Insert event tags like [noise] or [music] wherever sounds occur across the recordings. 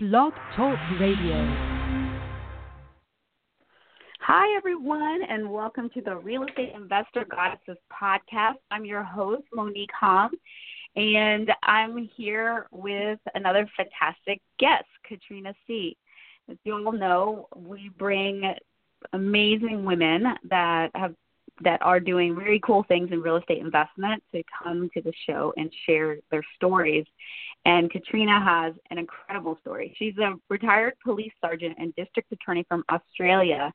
Blog Talk Radio. Hi, everyone, and welcome to the Real Estate Investor Goddesses podcast. I'm your host, Monique Hom, and I'm here with another fantastic guest, Katrina C. As you all know, we bring amazing women that have that are doing very cool things in real estate investment to come to the show and share their stories. And Katrina has an incredible story. She's a retired police sergeant and district attorney from Australia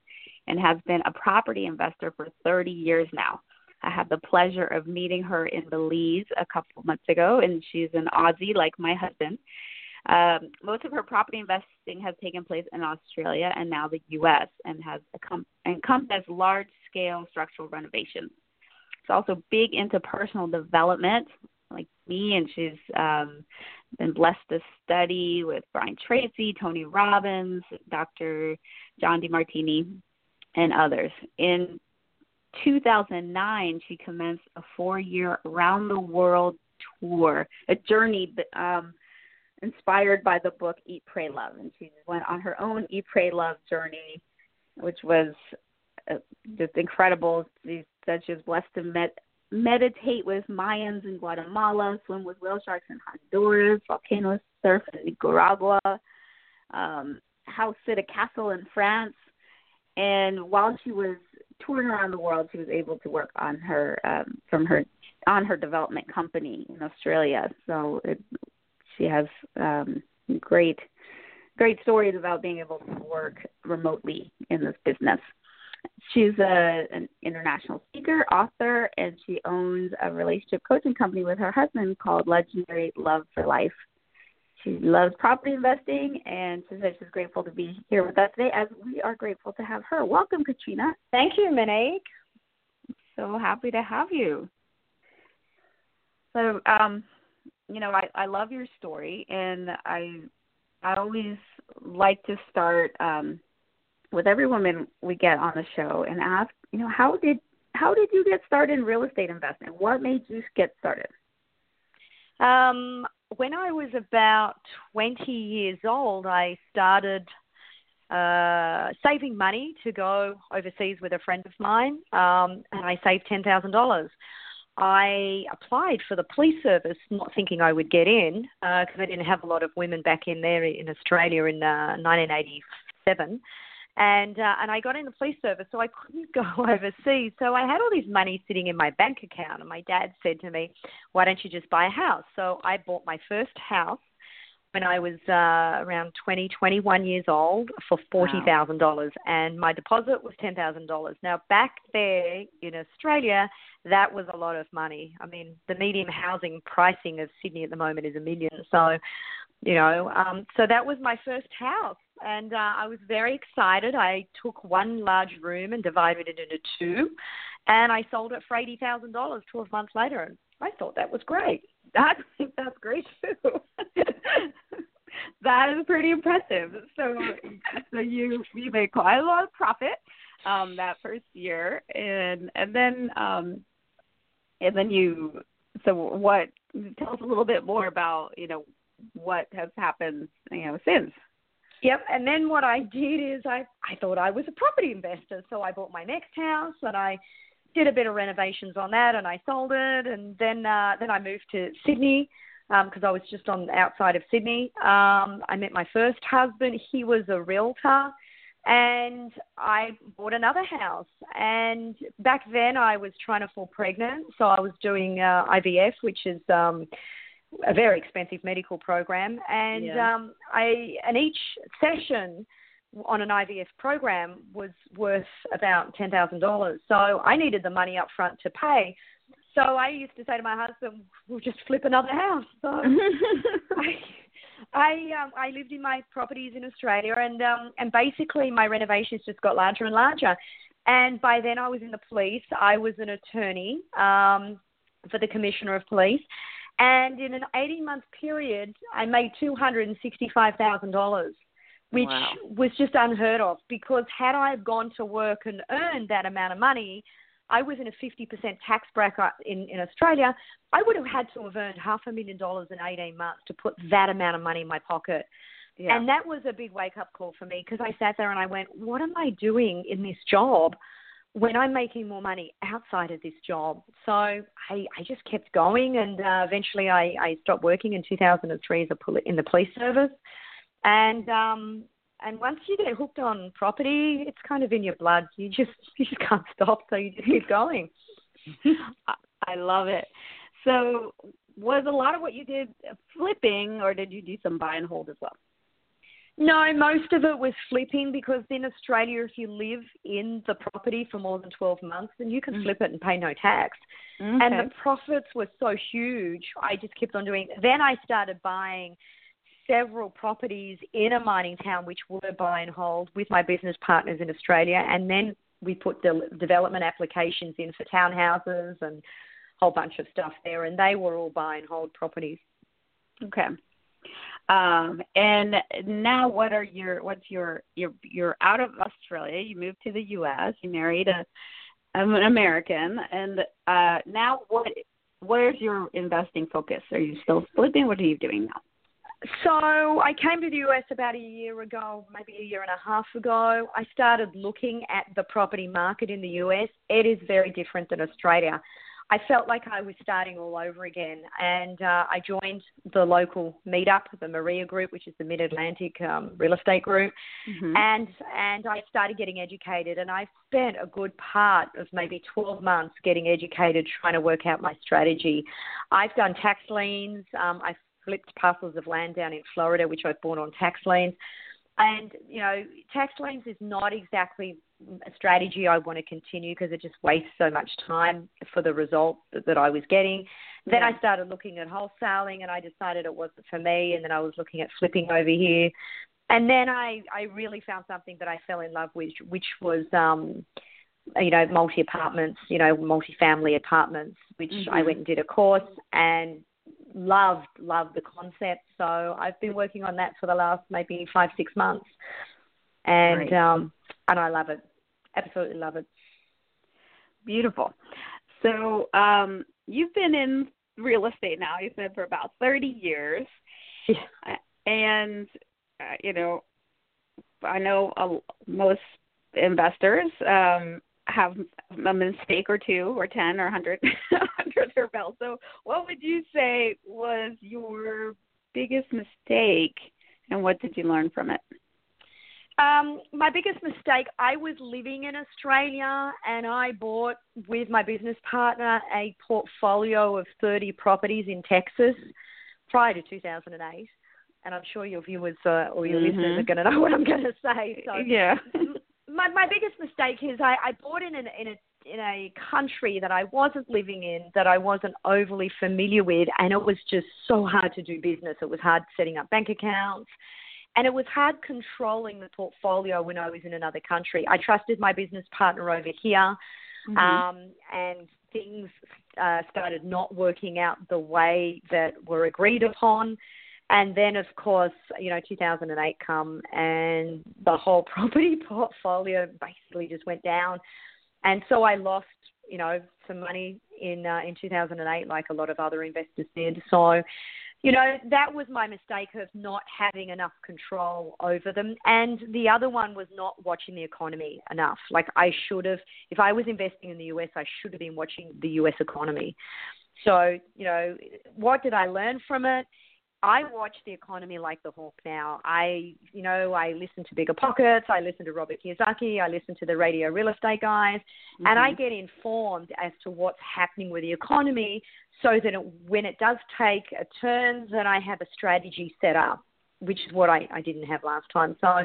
and has been a property investor for 30 years now. I had the pleasure of meeting her in Belize a couple of months ago, and she's an Aussie like my husband. Um, most of her property investing has taken place in Australia and now the U.S. and has encompassed large scale structural renovations. She's also big into personal development, like me, and she's um, been blessed to study with Brian Tracy, Tony Robbins, Dr. John Demartini, and others. In 2009, she commenced a four year around the world tour, a journey um, inspired by the book Eat, Pray, Love. And she went on her own Eat, Pray, Love journey, which was uh, just incredible. She said she was blessed to med- meditate with Mayans in Guatemala, swim with whale sharks in Honduras, volcanoes surf in Nicaragua, um, house sit a castle in France. And while she was touring around the world, she was able to work on her um, from her on her development company in Australia. So it, she has um, great great stories about being able to work remotely in this business. She's a, an international speaker, author, and she owns a relationship coaching company with her husband called Legendary Love for Life. She loves property investing, and she says she's grateful to be here with us today, as we are grateful to have her. Welcome, Katrina. Thank you, Monique. So happy to have you. So, um, you know, I, I love your story, and I I always like to start um, with every woman we get on the show and ask, you know, how did how did you get started in real estate investment? What made you get started? Um, when I was about 20 years old, I started uh, saving money to go overseas with a friend of mine, um, and I saved ten thousand dollars. I applied for the police service, not thinking I would get in because uh, I didn't have a lot of women back in there in Australia in uh, 1987 and uh, and I got in the police service, so I couldn't go [laughs] overseas. So I had all this money sitting in my bank account, and my dad said to me, "Why don't you just buy a house?" So I bought my first house when I was uh, around 20, 21 years old for forty thousand wow. dollars, and my deposit was ten thousand dollars. Now back there in Australia, that was a lot of money. I mean, the median housing pricing of Sydney at the moment is a million, so you know, um, so that was my first house and uh, I was very excited. I took one large room and divided it into two, and I sold it for eighty thousand dollars twelve months later, and I thought that was great. [laughs] I think that's great too. [laughs] that is pretty impressive. So, so you you made quite a lot of profit um, that first year, and and then um, and then you. So what? Tell us a little bit more about you know what has happened you know since. Yep. And then what I did is I, I thought I was a property investor. So I bought my next house and I did a bit of renovations on that and I sold it. And then, uh, then I moved to Sydney because um, I was just on outside of Sydney. Um, I met my first husband. He was a realtor and I bought another house. And back then I was trying to fall pregnant. So I was doing uh, IVF, which is, um, a very expensive medical program, and yeah. um, I and each session on an IVF program was worth about ten thousand dollars. So I needed the money up front to pay. So I used to say to my husband, "We'll just flip another house." So [laughs] I, I um, I lived in my properties in Australia, and um, and basically my renovations just got larger and larger. And by then I was in the police. I was an attorney um, for the commissioner of police, and in an 18 month period, I made $265,000, which wow. was just unheard of because had I gone to work and earned that amount of money, I was in a 50% tax bracket in, in Australia. I would have had to have earned half a million dollars in 18 months to put that amount of money in my pocket. Yeah. And that was a big wake up call for me because I sat there and I went, what am I doing in this job when I'm making more money outside of this job? So I, I just kept going and uh, eventually I, I stopped working in 2003 as a poli- in the police service. And um, and once you get hooked on property, it's kind of in your blood. You just [laughs] you just can't stop, so you just keep going. [laughs] I love it. So, was a lot of what you did flipping, or did you do some buy and hold as well? No, most of it was flipping because in Australia, if you live in the property for more than 12 months, then you can Mm. flip it and pay no tax. Okay. And the profits were so huge, I just kept on doing. Then I started buying several properties in a mining town, which were buy and hold with my business partners in Australia, and then we put the development applications in for townhouses and a whole bunch of stuff there, and they were all buy and hold properties. Okay. Um, and now, what are your what's your you're you're out of Australia. You moved to the U.S. You married a an American, and uh, now what? Where's your investing focus? Are you still flipping? What are you doing now? So I came to the US about a year ago, maybe a year and a half ago. I started looking at the property market in the US. It is very different than Australia. I felt like I was starting all over again, and uh, I joined the local meetup, the Maria Group, which is the Mid Atlantic um, real estate group, Mm-hmm. and and I started getting educated, and I spent a good part of maybe 12 months getting educated, trying to work out my strategy. I've done tax liens. Um, I've flipped parcels of land down in Florida, which I've bought on tax liens. And, you know, tax liens is not exactly a strategy I want to continue because it just wastes so much time for the result that, I was getting. Then Yeah. I started looking at wholesaling and I decided it wasn't for me. And then I was looking at flipping over here. And then I, I really found something that I fell in love with, which was, um, you know, multi apartments, you know, multi-family apartments, which I Mhm. went and did a course and loved loved the concept. So I've been working on that for the last maybe five six months, and um, and I love it, absolutely love it. Beautiful. So um, you've been in real estate now. You said for about thirty years, Yeah. and uh, you know, I know uh, most investors um, have a mistake or two, or ten, or hundred [laughs] under their belt. So, what would you say was your biggest mistake, and what did you learn from it? Um, my biggest mistake, I was living in Australia and I bought with my business partner a portfolio of 30 properties in Texas prior to 2008. And I'm sure your viewers uh, or your listeners Mhm. are going to know [laughs] what I'm going to say. So yeah. [laughs] my my biggest mistake is I, I bought in an, in a in a country that I wasn't living in, that I wasn't overly familiar with, and it was just so hard to do business. It was hard setting up bank accounts, and it was hard controlling the portfolio when I was in another country. I trusted my business partner over here, Mhm. um, and things uh, started not working out the way that were agreed upon. And then, of course, you know, 2008 come and the whole [laughs] property portfolio basically just went down. And so I lost, you know, some money in uh, in 2008, like a lot of other investors did. So, you know, that was my mistake of not having enough control over them. And the other one was not watching the economy enough. Like I should have, if I was investing in the US, I should have been watching the US economy. So, you know, what did I learn from it? I watch the economy like the hawk now. I, you know, I listen to Bigger Pockets, I listen to Robert Kiyosaki, I listen to the radio real estate guys, and I Mhm. get informed as to what's happening with the economy so that it, when it does take a turn, then I have a strategy set up, which is what I, I didn't have last time. So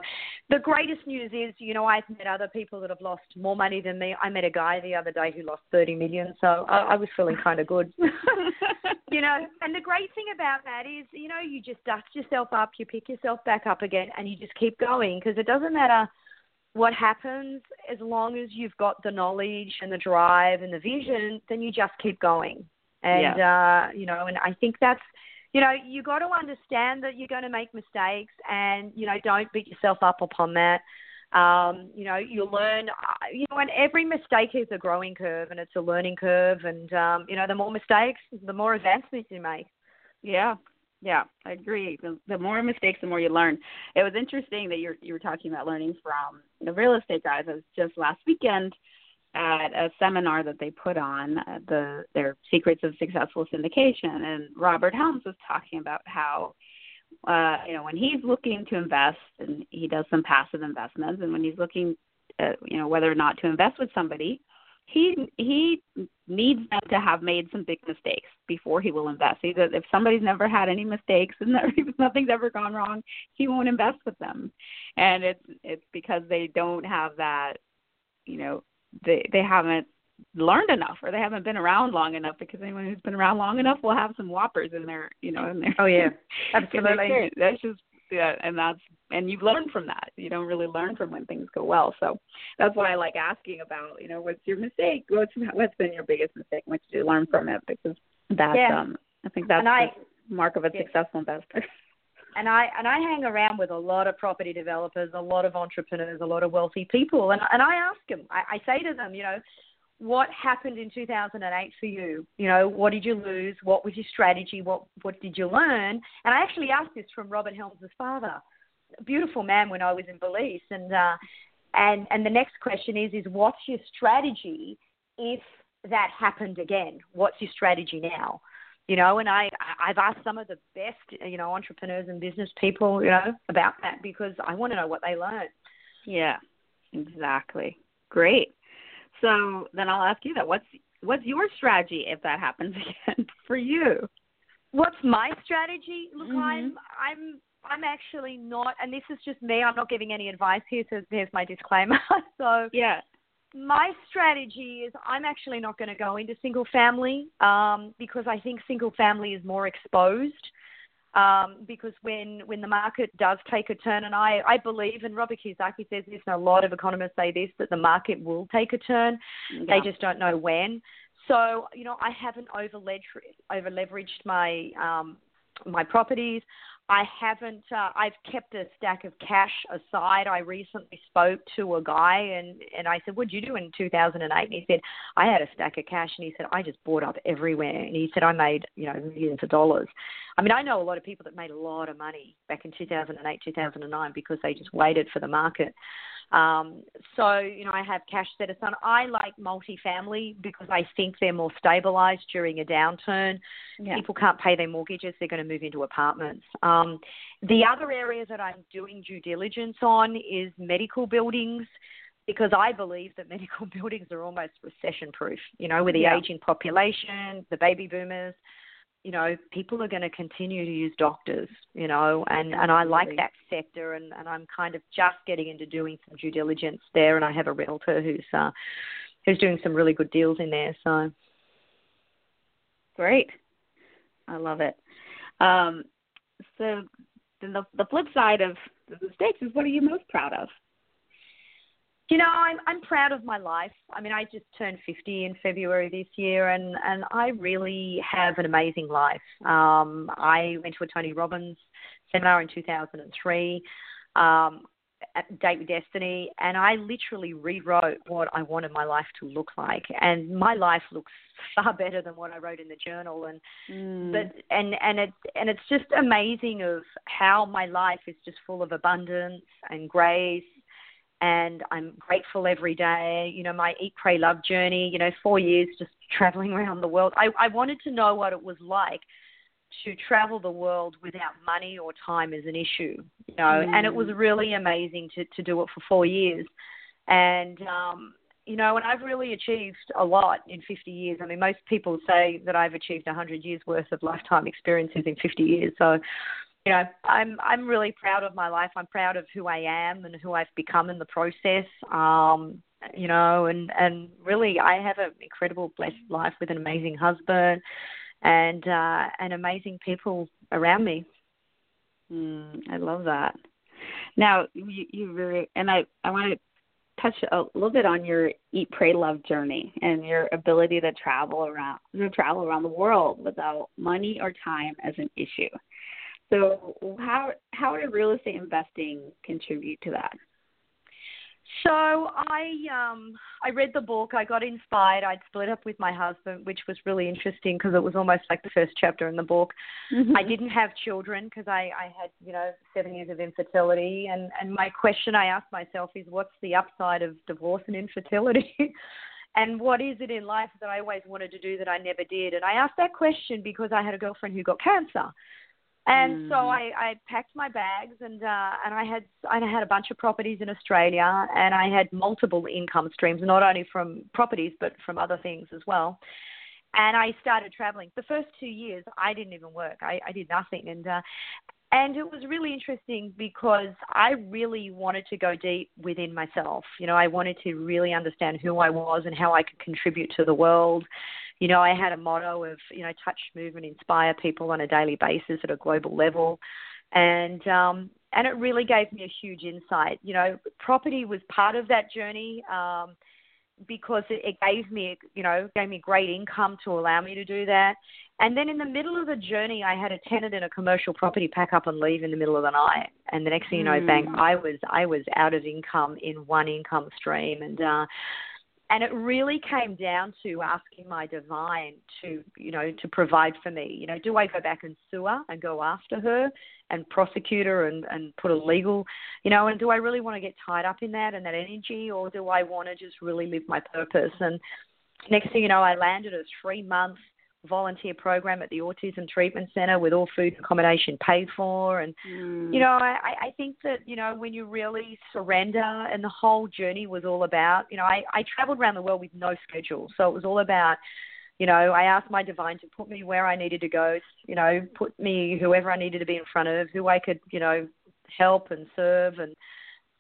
the greatest news is, you know, I've met other people that have lost more money than me. I met a guy the other day who lost 30 million, so I, I was feeling kind of good. [laughs] you know, and the great thing about that is, you know, you just dust yourself up, you pick yourself back up again, and you just keep going because it doesn't matter what happens as long as you've got the knowledge and the drive and the vision, then you just keep going. And uh, you know, and I think that's you know, you got to understand that you're going to make mistakes, and you know, don't beat yourself up upon that. Um, you know, you learn. uh, You know, and every mistake is a growing curve, and it's a learning curve. And um, you know, the more mistakes, the more advancements you make. Yeah, Yeah, I agree. The, the more mistakes, the more you learn. It was interesting that you you were talking about learning from the real estate guys. I was just last weekend at a seminar that they put on uh, the their secrets of successful syndication, and Robert Helms was talking about how uh, you know when he's looking to invest and he does some passive investments, and when he's looking, at, you know, whether or not to invest with somebody, he he needs them to have made some big mistakes before he will invest. He, said, if somebody's never had any mistakes [laughs] and nothing's ever gone wrong, he won't invest with them. And it's it's because they don't have that, you know, they they haven't learned enough or they haven't been around long enough because anyone who's been around long enough will have some whoppers in their you know in their oh yeah [laughs] absolutely that's just yeah, and that's and you've learned from that. You don't really learn from when things go well. So that's why I like asking about, you know, what's your mistake? What's what's been your biggest mistake? What did you learn from it? Because that's yeah. um I think that's I, the mark of a yeah. successful investor. [laughs] And I and I hang around with a lot of property developers, a lot of entrepreneurs, a lot of wealthy people, and and I ask them, I, I say to them, you know, what happened in 2008 for you? You know, what did you lose? What was your strategy? What what did you learn? And I actually asked this from Robert Helms' father, a beautiful man when I was in Belize. And uh, and and the next question is is what's your strategy if that happened again? What's your strategy now? You know, and I I've asked some of the best you know entrepreneurs and business people you know about that because I want to know what they learned. Yeah, exactly. Great. So then I'll ask you that. What's what's your strategy if that happens [laughs] again for you? What's my strategy? Look, mm-hmm. I'm I'm I'm actually not, and this is just me. I'm not giving any advice here, so here's my disclaimer. [laughs] so yeah, my strategy is I'm actually not going to go into single family um, because I think single family is more exposed um, because when when the market does take a turn, and I, I believe, and Robert Kiyosaki says this, and a lot of economists say this, that the market will take a turn. Yeah. They just don't know when. So you know, I haven't over leveraged my um, my properties. I haven't. Uh, I've kept a stack of cash aside. I recently spoke to a guy and and I said, "What'd you do in 2008?" And he said, "I had a stack of cash." And he said, "I just bought up everywhere." And he said, "I made you know millions of dollars." I mean, I know a lot of people that made a lot of money back in 2008, 2009 because they just waited for the market. Um, so, you know, I have cash set aside. I like multifamily because I think they're more stabilized during a downturn. Yeah. People can't pay their mortgages, they're going to move into apartments. Um, the other area that I'm doing due diligence on is medical buildings because I believe that [laughs] medical buildings are almost recession proof, you know, with the yeah. aging population, the baby boomers you know, people are going to continue to use doctors, you know, and, and I like that sector and, and I'm kind of just getting into doing some due diligence there and I have a realtor who's uh, who's doing some really good deals in there. So great. I love it. Um, so the the flip side of the mistakes is what are you most proud of? You know, I'm I'm proud of my life. I mean, I just turned 50 in February this year, and and I really have an amazing life. Um, I went to a Tony Robbins seminar in 2003. Um, Date with Destiny, and I literally rewrote what I wanted my life to look like, and my life looks far better than what I wrote in the journal. And mm. but and and it and it's just amazing of how my life is just full of abundance and grace and I'm grateful every day. You know, my Eat, Pray, Love journey, you know, four years just traveling [laughs] around the world. I, I wanted to know what it was like to travel the world without money or time as an issue, you know, mm. and it was mm. really amazing to, to do it for four years. And, um, you know, and I've really achieved a lot in 50 years. I mean, most people say that I've achieved 100 years worth of lifetime experiences in 50 years. So you know, I'm I'm really proud of my life. I'm proud of who I am and who I've become in the process. Um, you know, and and really, I have an incredible, blessed life with an amazing husband and uh, and amazing people around me. Mm, I love that. Now, you, you really, and I I want to touch a little bit on your eat pray love journey and your ability to travel around to travel around the world without money or time as an issue so how how did real estate investing contribute to that? So I um I read the book. I got inspired. I'd split up with my husband, which was really interesting because it was almost like the first chapter in the book. Mm-hmm. I didn't have children because I I had you know seven years of infertility, and and my question I asked myself is, what's the upside of divorce and infertility? [laughs] and what is it in life that I always wanted to do that I never did? And I asked that question because I had a girlfriend who got cancer. And Mm. so I, I packed my bags and uh, and I had I had a bunch of properties in Australia and I had multiple income streams, not only from properties but from other things as well. And I started traveling. The first two years I didn't even work. I, I did nothing and uh, and it was really interesting because I really wanted to go deep within myself. You know, I wanted to really understand who I was and how I could contribute to the world you know, I had a motto of, you know, touch, move, and inspire people on a daily basis at a global level. And, um, and it really gave me a huge insight. You know, property was part of that journey um, because it, it gave me, you know, gave me great income to allow me to do that. And then in the middle of the journey, I had a tenant in a commercial property pack up and leave in the middle of the night. And the next thing you know, bang, Mm. I was I was out of income in one income stream. And uh, and it really came down to asking my divine to you know to provide for me. You know do i go back and sue her and go after her and prosecute her and and put a legal you know and do i really want to get tied up in that and that energy or do i want to just really live my purpose? And next thing you know i landed a three month volunteer program at the autism treatment center with all food and accommodation paid for and Mm. you know, I, I think that, you know, when you really surrender and the whole journey was all about, you know, I, I traveled around the world with no schedule. So it was all about, you know, I asked my divine to put me where I needed to go, you know, put me whoever I needed to be in front of, who I could, you know, help and serve and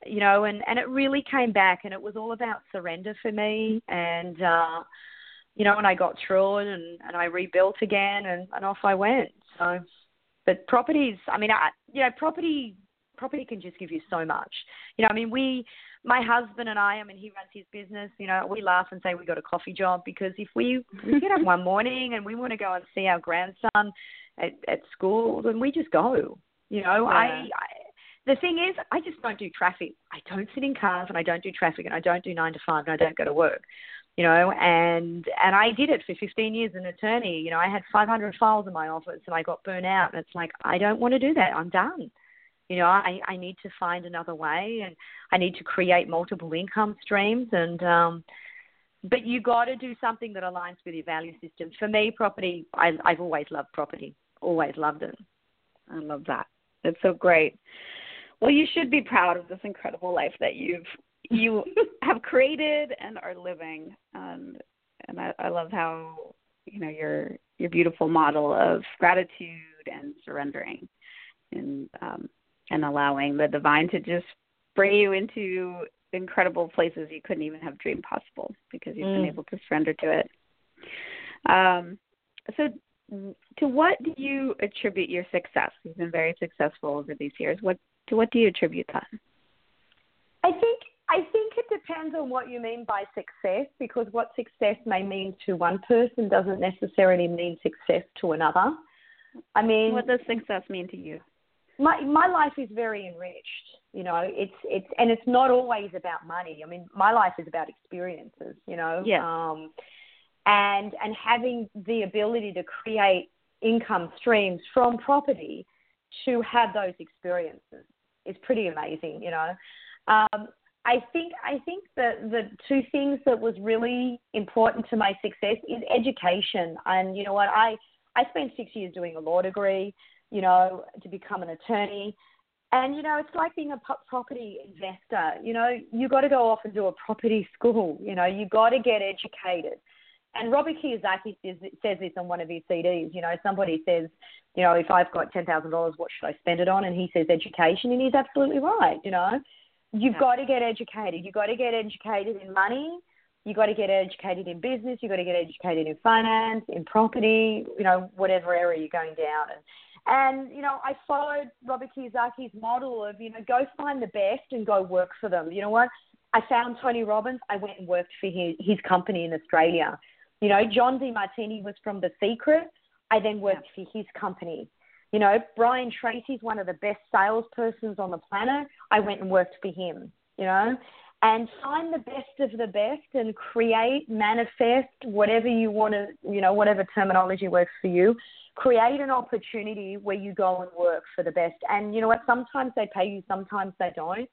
you know, and, and it really came back and it was all about surrender for me and uh you know, and I got through it and, and I rebuilt again and, and off I went. So but properties i mean i you know property property can just give you so much. You know i mean we my husband and i i mean he runs his business you know we laugh and say we got a coffee job because if we we get up one morning and we want to go and see our grandson at at school then we just go you know. I, I the thing is i just don't do traffic. I don't sit in cars and i don't do traffic and i don't do nine to five and i don't go to work you know, and and I did it for 15 years as an attorney. You know, I had 500 files in my office, and I got burnt out. And it's like I don't want to do that. I'm done. You know, I I need to find another way, and I need to create multiple income streams. And um, but you got to do something that aligns with your value system. For me, property. I I've always loved property. Always loved it. I love that. That's so great. Well, you should be proud of this incredible life that you've you [laughs] have created and are living. And and I, I love how you know your your beautiful model of gratitude and surrendering, and um, and allowing the divine to just bring you into incredible places you couldn't even have dreamed possible because you've been Mm. able to surrender to it. Um, so to what do you attribute your success? You've been very successful over these years. What to what do you attribute that? I think I think it depends on what you mean by success because what success may mean to one person doesn't necessarily mean success to another. I mean, What does success mean to you? my my life is very enriched. You know, it's it's and it's not always about money. I mean, my life is about experiences. You know, Yeah. um, and and having the ability to create income streams from property to have those experiences is pretty amazing. You know, um, I think I think that the two things that was really important to my success is education. And you know what, I I spent six years doing a law degree you know, to become an attorney. And you know, it's like being a property investor. You know, you got to go off and do a property school. You know, you got to get educated. And Robert Kiyosaki says, says this on one of his CDs. You know, somebody says, you know, if I've got ten thousand dollars, what should I spend it on? And he says education, and he's absolutely right. You know, you've Yeah. got to get educated. You've got to get educated in money. You've got to get educated in business. You've got to get educated in finance, in property. You know, whatever area you're going down. And and you know, I followed Robert Kiyosaki's model of you know, go find the best and go work for them. You know what? I found Tony Robbins. I went and worked for his his company in Australia. You know, John Demartini was from The Secret. I then worked for his company. You know, Brian Tracy's one of the best salespersons on the planet. I went and worked for him. You know, and find the best of the best and create, manifest whatever you want to, you know, whatever terminology works for you. Create an opportunity where you go and work for the best. And you know what? Sometimes they pay you, sometimes they don't.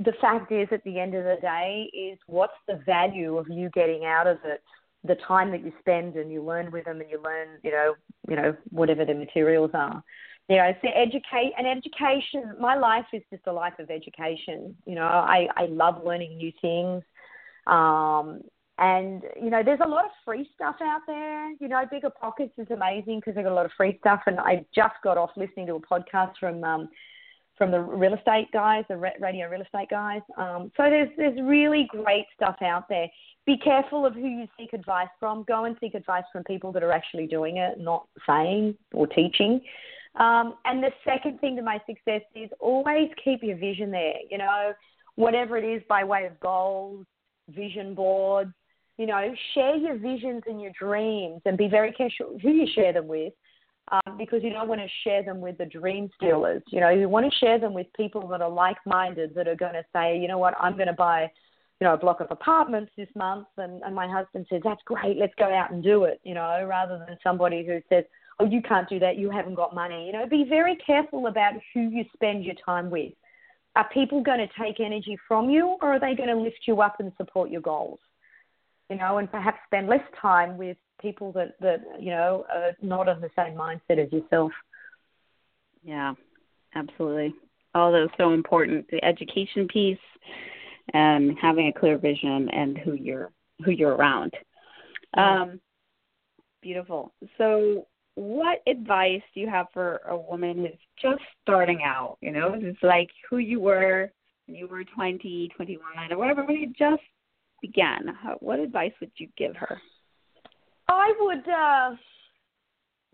The fact is, at the end of the day, is what's the value of you getting out of it? The time that you spend and you learn with them and you learn, you know, you know, whatever the materials are you know, so educate and education. My life is just a life of education. You know, I I love learning new things. Um, and you know, there's a lot of free stuff out there. You know, Bigger Pockets is amazing because they've got a lot of free stuff. And I just got off listening to a podcast from um, from the real estate guys, the radio real estate guys. Um, so there's there's really great stuff out there. Be careful of who you seek advice from. Go and seek advice from people that are actually doing it, not saying or teaching. Um, and the second thing to my success is always keep your vision there. You know, whatever it is by way of goals, vision boards. You know, share your visions and your dreams, and be very careful who you share them with, um, because you don't want to share them with the dream stealers. You know, you want to share them with people that are like-minded, that are going to say, you know what, I'm going to buy, you know, a block of apartments this month, and, and my husband says that's great, let's go out and do it. You know, rather than somebody who says, oh, you can't do that, you haven't got money. You know, be very careful about who you spend your time with. Are people going to take energy from you or are they going to lift you up and support your goals? You know, and perhaps spend less time with people that, that you know, are not of the same mindset as yourself. Yeah, absolutely. All those so important. The education piece and having a clear vision and who you're who you're around. Um, beautiful. So what advice do you have for a woman who's just starting out? You know, it's like who you were when you were 20, 21, or whatever, when you just began. What advice would you give her? I would, uh,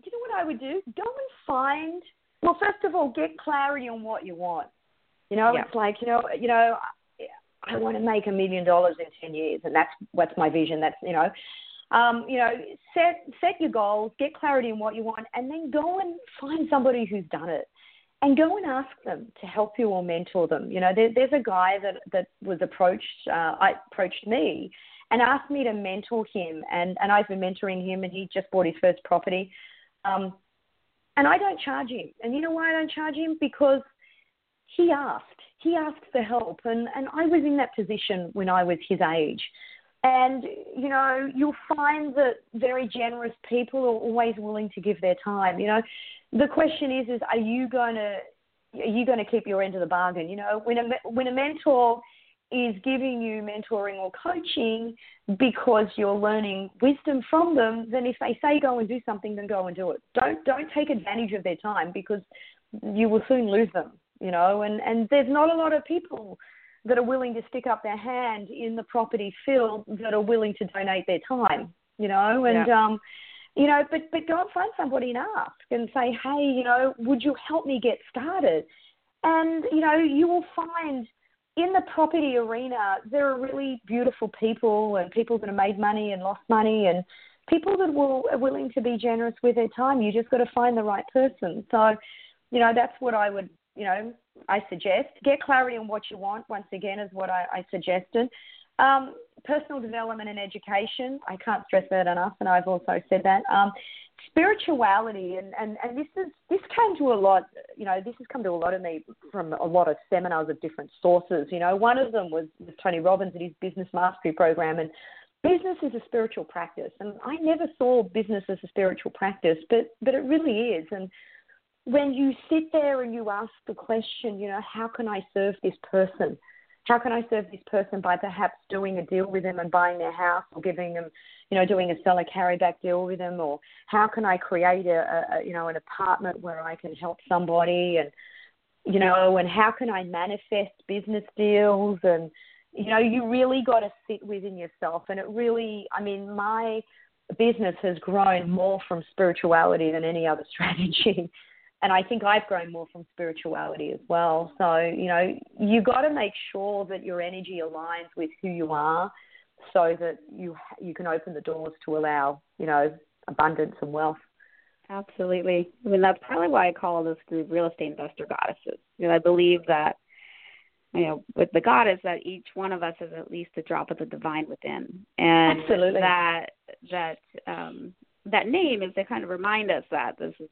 you know what I would do? Go and find, well, first of all, get clarity on what you want. You know, yeah. it's like, you know, you know, I want to make a million dollars in 10 years, and that's what's my vision. That's, you know, um, you know, set set your goals, get clarity on what you want, and then go and find somebody who's done it, and go and ask them to help you or mentor them. You know, there, there's a guy that that was approached, uh, I approached me, and asked me to mentor him, and and I've been mentoring him, and he just bought his first property, um, and I don't charge him, and you know why I don't charge him because he asked, he asked for help, and and I was in that position when I was his age. And, you know, you'll find that very generous people are always willing to give their time. You know, the question is, is are you going to, are you going to keep your end of the bargain? You know, when a, when a mentor is giving you mentoring or coaching because you're learning wisdom from them, then if they say go and do something, then go and do it. Don't don't take advantage of their time because you will soon lose them. You know, and and there's not a lot of people that are willing to stick up their hand in the property field that are willing to donate their time, you know, and yeah. um you know, but but go and find somebody and ask and say, hey, you know, would you help me get started? And you know, you will find in the property arena there are really beautiful people and people that have made money and lost money and people that will are willing to be generous with their time. You just got to find the right person. So, you know, that's what I would you know, I suggest. Get clarity on what you want, once again, is what I, I suggested. Um, personal development and education, I can't stress that enough, and I've also said that. Um, spirituality, and, and, and this is this came to a lot, you know, this has come to a lot of me from a lot of seminars of different sources. You know, one of them was, was Tony Robbins and his business mastery program, and business is a spiritual practice, and I never saw business as a spiritual practice, but but it really is, and when you sit there and you ask the question, you know, how can I serve this person? How can I serve this person by perhaps doing a deal with them and buying their house or giving them, you know, doing a seller carryback deal with them? Or how can I create a, a you know, an apartment where I can help somebody and, you know, and how can I manifest business deals? And, you know, you really got to sit within yourself. And it really, I mean, my business has grown more from spirituality than any other [laughs] strategy and I think I've grown more from spirituality as well. So, you know, you got to make sure that your energy aligns with who you are so that you you can open the doors to allow, you know, abundance and wealth. Absolutely. I mean, that's probably why I call this group Real Estate Investor Goddesses. You know, I believe that you know, with the goddess, that each one of us is at least a drop of the divine within, and Absolutely. that that um, that name is to kind of remind us that this is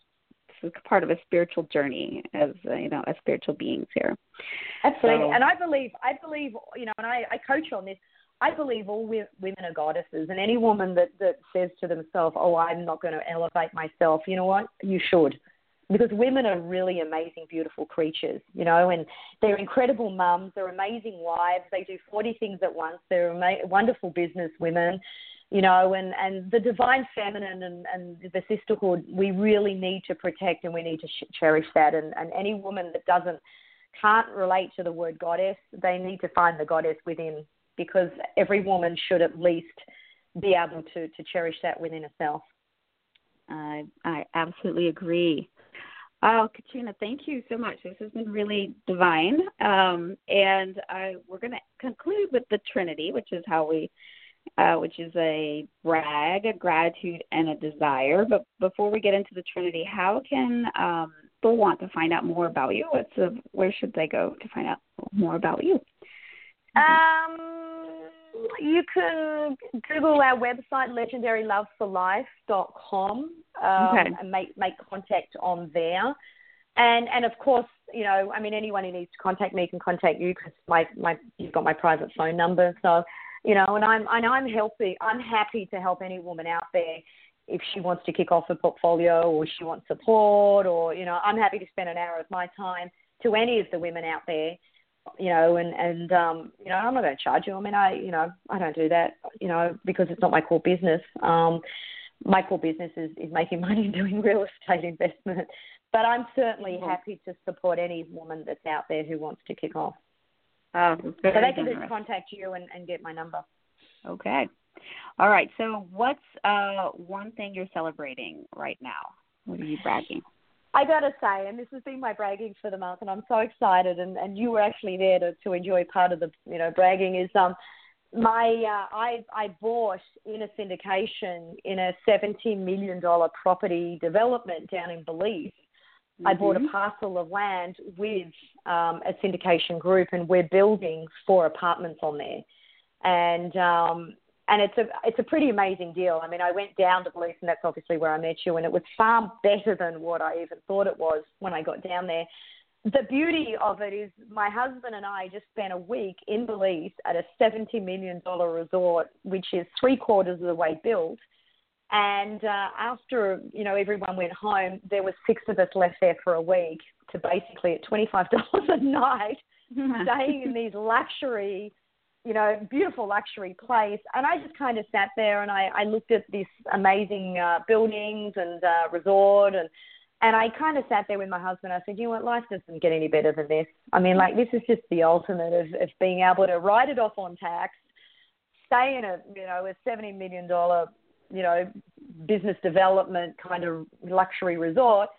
is part of a spiritual journey as uh, you know as spiritual beings here. Absolutely, So- and I believe I believe you know, and I, I coach on this. I believe all wi- women are goddesses, and any woman that that says to themselves, "Oh, I'm not going to elevate myself," you know what? You should, because women are really amazing, beautiful creatures, you know, and they're incredible mums. They're amazing wives. They do 40 things at once. They're ama- wonderful business women. You know, and, and the divine feminine and, and the sisterhood, we really need to protect and we need to sh- cherish that. And, and any woman that doesn't can't relate to the word goddess, they need to find the goddess within because every woman should at least be able to, to cherish that within herself. I I absolutely agree. Oh, Katrina, thank you so much. This has been really divine. Um, and I, we're going to conclude with the Trinity, which is how we, uh, which is a brag, a gratitude, and a desire. But before we get into the Trinity, how can um, people want to find out more about you? What's the, where should they go to find out more about you? Um, you can Google our website, legendaryloveforlife.com, um, Okay. and make make contact on there. And and of course, you know, I mean, anyone who needs to contact me can contact you because my my you've got my private phone number. So, you know, and I'm and I'm healthy. I'm happy to help any woman out there if she wants to kick off a portfolio or she wants support or you know, I'm happy to spend an hour of my time to any of the women out there you know, and and um, you know, I'm not going to charge you. I mean, I you know, I don't do that, you know, because it's not my core business. Um, my core business is, is making [laughs] money doing real estate investment. But I'm certainly Mhm. happy to support any woman that's out there who wants to kick off. Oh, it's So they can generous. just contact you and, and get my number. Okay. All right. So, what's uh, one thing you're celebrating right now? What are you bragging? I gotta say, and this has been my bragging for the month, and I'm so excited, and, and you were actually there to, to enjoy part of the you know bragging is um my uh, I I bought in a syndication in a seventeen million dollar property development down in Belize. I bought a Mhm. parcel of land with um, a syndication group, and we're building four apartments on there. And um, and it's a it's a pretty amazing deal. I mean, I went down to Belize, and that's obviously where I met you, and it was far better than what I even thought it was when I got down there. The beauty of it is my husband and I just spent a week in Belize at a seventy million dollar resort, which is three quarters of the way built. And uh, after you know everyone went home, there was six of us left there for a week to basically at twenty five [laughs] dollars a night [laughs] staying in these luxury, you know, beautiful luxury place. And I just kind of sat there and I, I looked at this amazing uh, buildings and uh, resort and and I kind of sat there with my husband. I said, you know what, life doesn't get any better than this. I mean, like this is just the ultimate of, of being able to write it off on tax, stay in a you know a seventy million dollar you know business development kind of luxury resort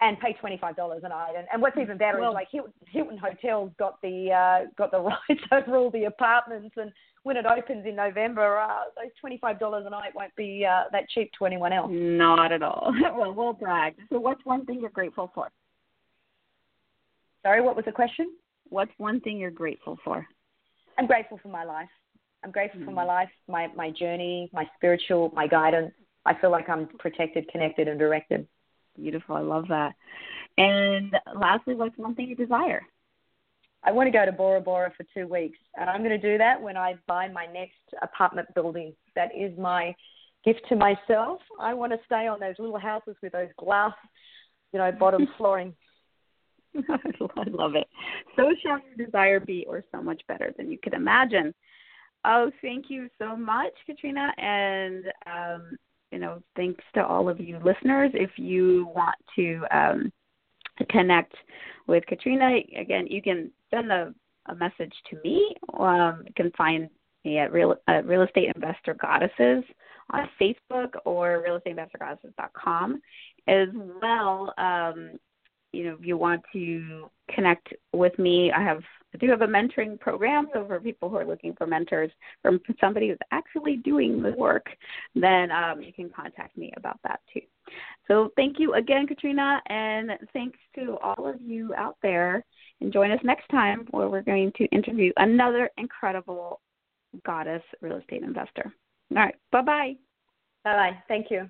and pay twenty five dollars a night. And, and what's even better Well- is like Hilton, Hilton Hotels got the uh, got the [laughs] rights over all the apartments, and when it opens in November, uh, those twenty five dollars a night won't be uh, that cheap to anyone else. Not at all. [laughs] well, we'll brag. So, what's one thing you're grateful for? Sorry, what was the question? What's one thing you're grateful for? I'm grateful for my life. I'm grateful for Mm. my life, my my journey, my spiritual, my guidance. I feel like I'm protected, connected, and directed. Beautiful. I love that. And lastly, what's one thing you desire? I want to go to Bora Bora for two weeks, and I'm going to do that when I buy my next apartment building. That is my gift to myself. I want to stay on those little houses with those glass, you know, bottom [laughs] flooring. [laughs] I love it. So shall your desire be, or so much better than you could imagine. Oh, thank you so much, Katrina, and um, you know, thanks to all of you listeners. If you want to um, connect with Katrina, again, you can send a, a message to me. Um, you can find me at Real, uh, Real Estate Investor Goddesses on Facebook or realestateinvestorgoddesses.com. As well, um, you know, if you want to connect with me, I have I do have a mentoring program. So for people who are looking for mentors from somebody who's actually doing the work, then um, you can contact me about that too. So thank you again, Katrina, and thanks to all of you out there. And join us next time where we're going to interview another incredible goddess real estate investor. All right. Bye bye. Bye bye. Thank you.